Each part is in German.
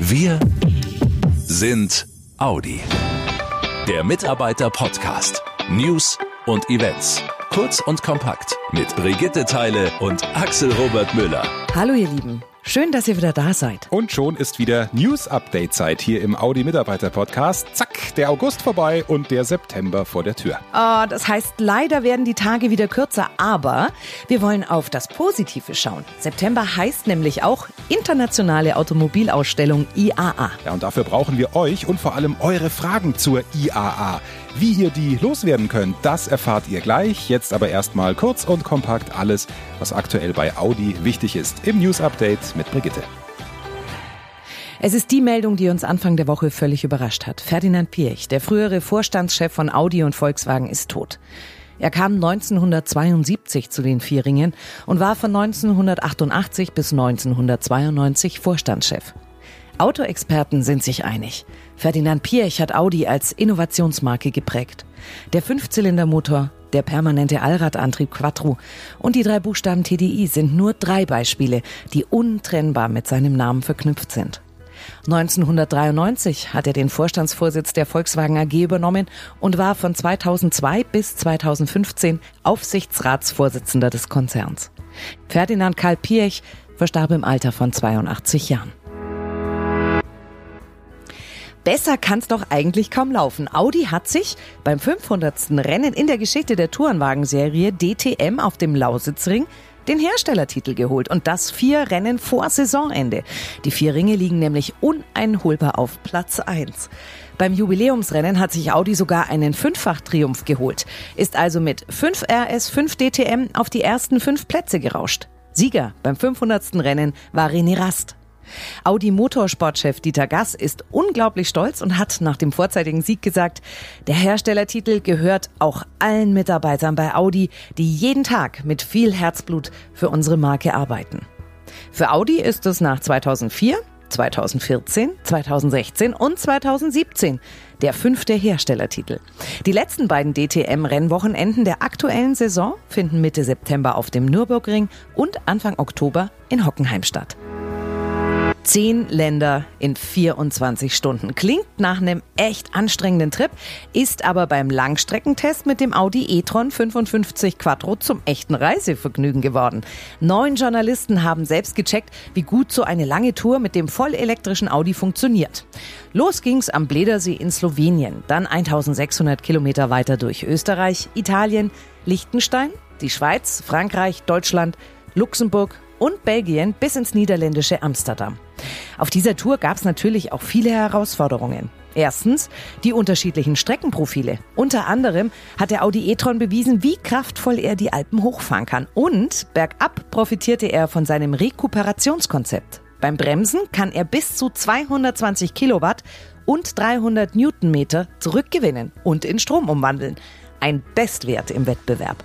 Wir sind Audi. Der Mitarbeiter-Podcast. News und Events. Kurz und kompakt mit Brigitte Teile und Axel Robert Müller. Hallo ihr Lieben. Schön, dass ihr wieder da seid. Und schon ist wieder News-Update-Zeit hier im Audi Mitarbeiter-Podcast. Zack, der August vorbei und der September vor der Tür. Oh, das heißt, leider werden die Tage wieder kürzer, aber wir wollen auf das Positive schauen. September heißt nämlich auch Internationale Automobilausstellung IAA. Ja, und dafür brauchen wir euch und vor allem eure Fragen zur IAA. Wie ihr die loswerden könnt, das erfahrt ihr gleich. Jetzt aber erstmal kurz und kompakt alles, was aktuell bei Audi wichtig ist. Im News Update mit Brigitte. Es ist die Meldung, die uns Anfang der Woche völlig überrascht hat. Ferdinand Piech, der frühere Vorstandschef von Audi und Volkswagen, ist tot. Er kam 1972 zu den Vierringen und war von 1988 bis 1992 Vorstandschef. Autoexperten sind sich einig. Ferdinand Piech hat Audi als Innovationsmarke geprägt. Der Fünfzylindermotor, der permanente Allradantrieb Quattro und die drei Buchstaben TDI sind nur drei Beispiele, die untrennbar mit seinem Namen verknüpft sind. 1993 hat er den Vorstandsvorsitz der Volkswagen AG übernommen und war von 2002 bis 2015 Aufsichtsratsvorsitzender des Konzerns. Ferdinand Karl Piech verstarb im Alter von 82 Jahren. Besser kann's doch eigentlich kaum laufen. Audi hat sich beim 500. Rennen in der Geschichte der Tourenwagenserie DTM auf dem Lausitzring den Herstellertitel geholt und das vier Rennen vor Saisonende. Die vier Ringe liegen nämlich uneinholbar auf Platz 1. Beim Jubiläumsrennen hat sich Audi sogar einen Fünffach-Triumph geholt, ist also mit 5 RS, 5 DTM auf die ersten fünf Plätze gerauscht. Sieger beim 500. Rennen war René Rast. Audi Motorsportchef Dieter Gass ist unglaublich stolz und hat nach dem vorzeitigen Sieg gesagt, der Herstellertitel gehört auch allen Mitarbeitern bei Audi, die jeden Tag mit viel Herzblut für unsere Marke arbeiten. Für Audi ist es nach 2004 2014, 2016 und 2017 der fünfte Herstellertitel. Die letzten beiden DTM-Rennwochenenden der aktuellen Saison finden Mitte September auf dem Nürburgring und Anfang Oktober in Hockenheim statt. Zehn Länder in 24 Stunden. Klingt nach einem echt anstrengenden Trip, ist aber beim Langstreckentest mit dem Audi e-tron 55 Quattro zum echten Reisevergnügen geworden. Neun Journalisten haben selbst gecheckt, wie gut so eine lange Tour mit dem vollelektrischen Audi funktioniert. Los ging's am Bledersee in Slowenien, dann 1600 Kilometer weiter durch Österreich, Italien, Liechtenstein, die Schweiz, Frankreich, Deutschland, Luxemburg und Belgien bis ins niederländische Amsterdam. Auf dieser Tour gab es natürlich auch viele Herausforderungen. Erstens die unterschiedlichen Streckenprofile. Unter anderem hat der Audi e-tron bewiesen, wie kraftvoll er die Alpen hochfahren kann. Und bergab profitierte er von seinem Rekuperationskonzept. Beim Bremsen kann er bis zu 220 Kilowatt und 300 Newtonmeter zurückgewinnen und in Strom umwandeln. Ein Bestwert im Wettbewerb.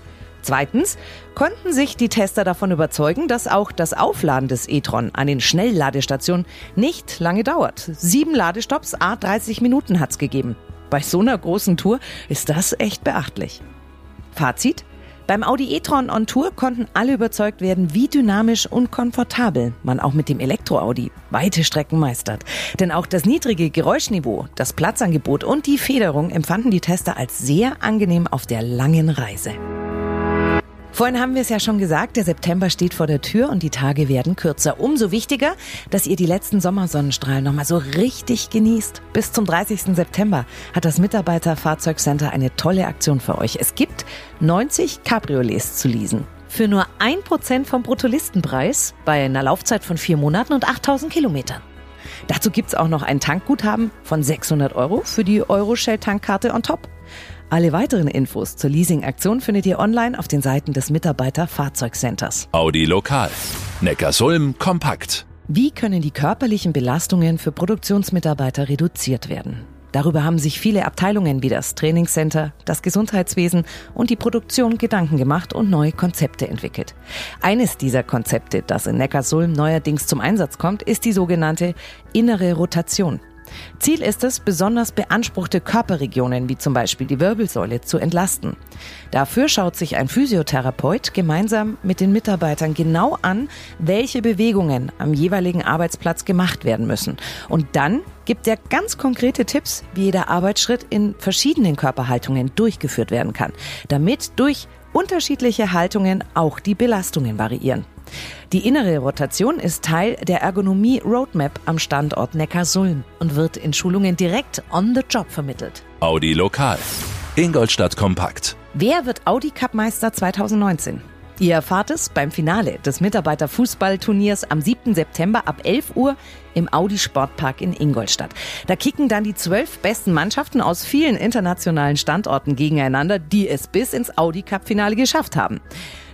Zweitens konnten sich die Tester davon überzeugen, dass auch das Aufladen des e-tron an den Schnellladestationen nicht lange dauert. Sieben Ladestops, a 30 Minuten hat's gegeben. Bei so einer großen Tour ist das echt beachtlich. Fazit? Beim Audi e-tron on Tour konnten alle überzeugt werden, wie dynamisch und komfortabel man auch mit dem Elektro-Audi weite Strecken meistert. Denn auch das niedrige Geräuschniveau, das Platzangebot und die Federung empfanden die Tester als sehr angenehm auf der langen Reise. Vorhin haben wir es ja schon gesagt, der September steht vor der Tür und die Tage werden kürzer. Umso wichtiger, dass ihr die letzten Sommersonnenstrahlen nochmal so richtig genießt. Bis zum 30. September hat das Mitarbeiterfahrzeugcenter eine tolle Aktion für euch. Es gibt 90 Cabriolets zu leasen. Für nur 1% vom Bruttolistenpreis bei einer Laufzeit von vier Monaten und 8000 Kilometern. Dazu gibt's auch noch ein Tankguthaben von 600 Euro für die Euroshell-Tankkarte on top. Alle weiteren Infos zur Leasing-Aktion findet ihr online auf den Seiten des Mitarbeiter Fahrzeugcenters. Audi Lokal. Neckarsulm kompakt. Wie können die körperlichen Belastungen für Produktionsmitarbeiter reduziert werden? Darüber haben sich viele Abteilungen wie das Trainingscenter, das Gesundheitswesen und die Produktion Gedanken gemacht und neue Konzepte entwickelt. Eines dieser Konzepte, das in Neckarsulm neuerdings zum Einsatz kommt, ist die sogenannte innere Rotation. Ziel ist es, besonders beanspruchte Körperregionen wie zum Beispiel die Wirbelsäule zu entlasten. Dafür schaut sich ein Physiotherapeut gemeinsam mit den Mitarbeitern genau an, welche Bewegungen am jeweiligen Arbeitsplatz gemacht werden müssen. Und dann gibt er ganz konkrete Tipps, wie jeder Arbeitsschritt in verschiedenen Körperhaltungen durchgeführt werden kann, damit durch unterschiedliche Haltungen auch die Belastungen variieren. Die innere Rotation ist Teil der Ergonomie Roadmap am Standort Neckarsulm und wird in Schulungen direkt on the job vermittelt. Audi Lokal. Ingolstadt Kompakt. Wer wird Audi Cup Meister 2019? Ihr erfahrt es beim Finale des Mitarbeiterfußballturniers am 7. September ab 11 Uhr im Audi Sportpark in Ingolstadt. Da kicken dann die zwölf besten Mannschaften aus vielen internationalen Standorten gegeneinander, die es bis ins Audi Cup Finale geschafft haben.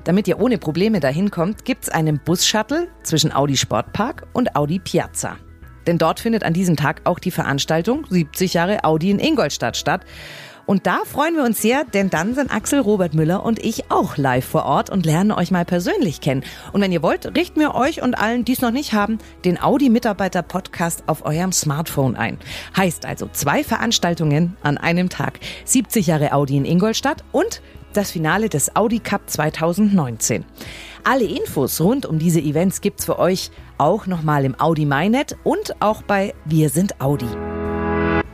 Damit ihr ohne Probleme dahin kommt, gibt's einen Bus-Shuttle zwischen Audi Sportpark und Audi Piazza. Denn dort findet an diesem Tag auch die Veranstaltung 70 Jahre Audi in Ingolstadt statt. Und da freuen wir uns sehr, denn dann sind Axel Robert Müller und ich auch live vor Ort und lernen euch mal persönlich kennen. Und wenn ihr wollt, richten wir euch und allen, die es noch nicht haben, den Audi Mitarbeiter Podcast auf eurem Smartphone ein. Heißt also zwei Veranstaltungen an einem Tag. 70 Jahre Audi in Ingolstadt und das Finale des Audi Cup 2019. Alle Infos rund um diese Events gibt's für euch auch nochmal im Audi MyNet und auch bei Wir sind Audi.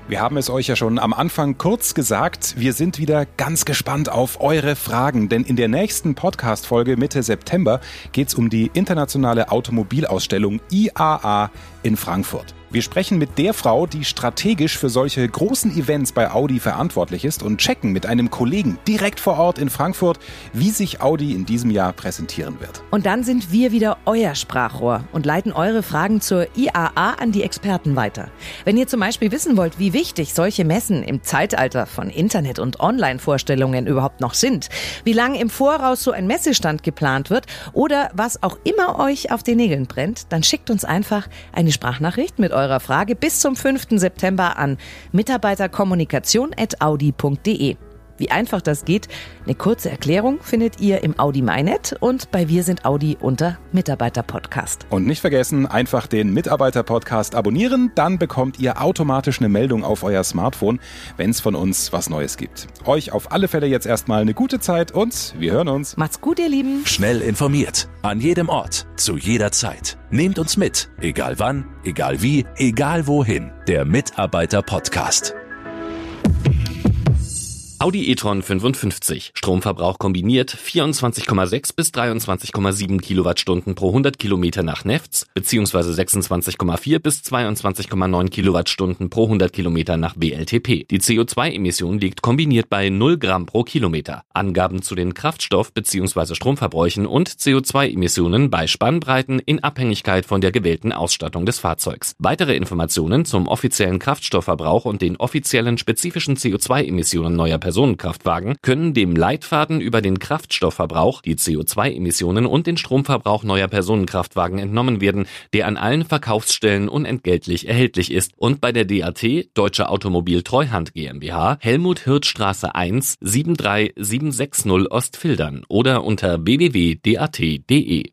Wir haben es euch ja schon am Anfang kurz gesagt. Wir sind wieder ganz gespannt auf eure Fragen, denn in der nächsten Podcast-Folge Mitte September geht es um die internationale Automobilausstellung IAA in Frankfurt. Wir sprechen mit der Frau, die strategisch für solche großen Events bei Audi verantwortlich ist und checken mit einem Kollegen direkt vor Ort in Frankfurt, wie sich Audi in diesem Jahr präsentieren wird. Und dann sind wir wieder euer Sprachrohr und leiten eure Fragen zur IAA an die Experten weiter. Wenn ihr zum Beispiel wissen wollt, wie wichtig solche Messen im Zeitalter von Internet- und Online-Vorstellungen überhaupt noch sind, wie lange im Voraus so ein Messestand geplant wird oder was auch immer euch auf den Nägeln brennt, dann schickt uns einfach eine Sprachnachricht mit eurer Frage bis zum 5. September an mitarbeiterkommunikation.audi.de. Wie einfach das geht, eine kurze Erklärung findet ihr im Audi MyNet und bei Wir sind Audi unter Mitarbeiter Podcast. Und nicht vergessen, einfach den Mitarbeiter Podcast abonnieren, dann bekommt ihr automatisch eine Meldung auf euer Smartphone, wenn es von uns was Neues gibt. Euch auf alle Fälle jetzt erstmal eine gute Zeit und wir hören uns. Macht's gut, ihr Lieben. Schnell informiert. An jedem Ort. Zu jeder Zeit. Nehmt uns mit. Egal wann, egal wie, egal wohin. Der Mitarbeiter Podcast. Audi e-tron 55. Stromverbrauch kombiniert 24,6 bis 23,7 Kilowattstunden pro 100 Kilometer nach Nefts beziehungsweise 26,4 bis 22,9 Kilowattstunden pro 100 Kilometer nach WLTP. Die CO2-Emission liegt kombiniert bei 0 Gramm pro Kilometer. Angaben zu den Kraftstoff- beziehungsweise Stromverbräuchen und CO2-Emissionen bei Spannbreiten in Abhängigkeit von der gewählten Ausstattung des Fahrzeugs. Weitere Informationen zum offiziellen Kraftstoffverbrauch und den offiziellen spezifischen CO2-Emissionen neuer Personenkraftwagen können dem Leitfaden über den Kraftstoffverbrauch, die CO2-Emissionen und den Stromverbrauch neuer Personenkraftwagen entnommen werden, der an allen Verkaufsstellen unentgeltlich erhältlich ist. Und bei der DAT Deutsche Automobil Treuhand GmbH Helmut Hirtstraße 1 73760 Ostfildern oder unter www.dat.de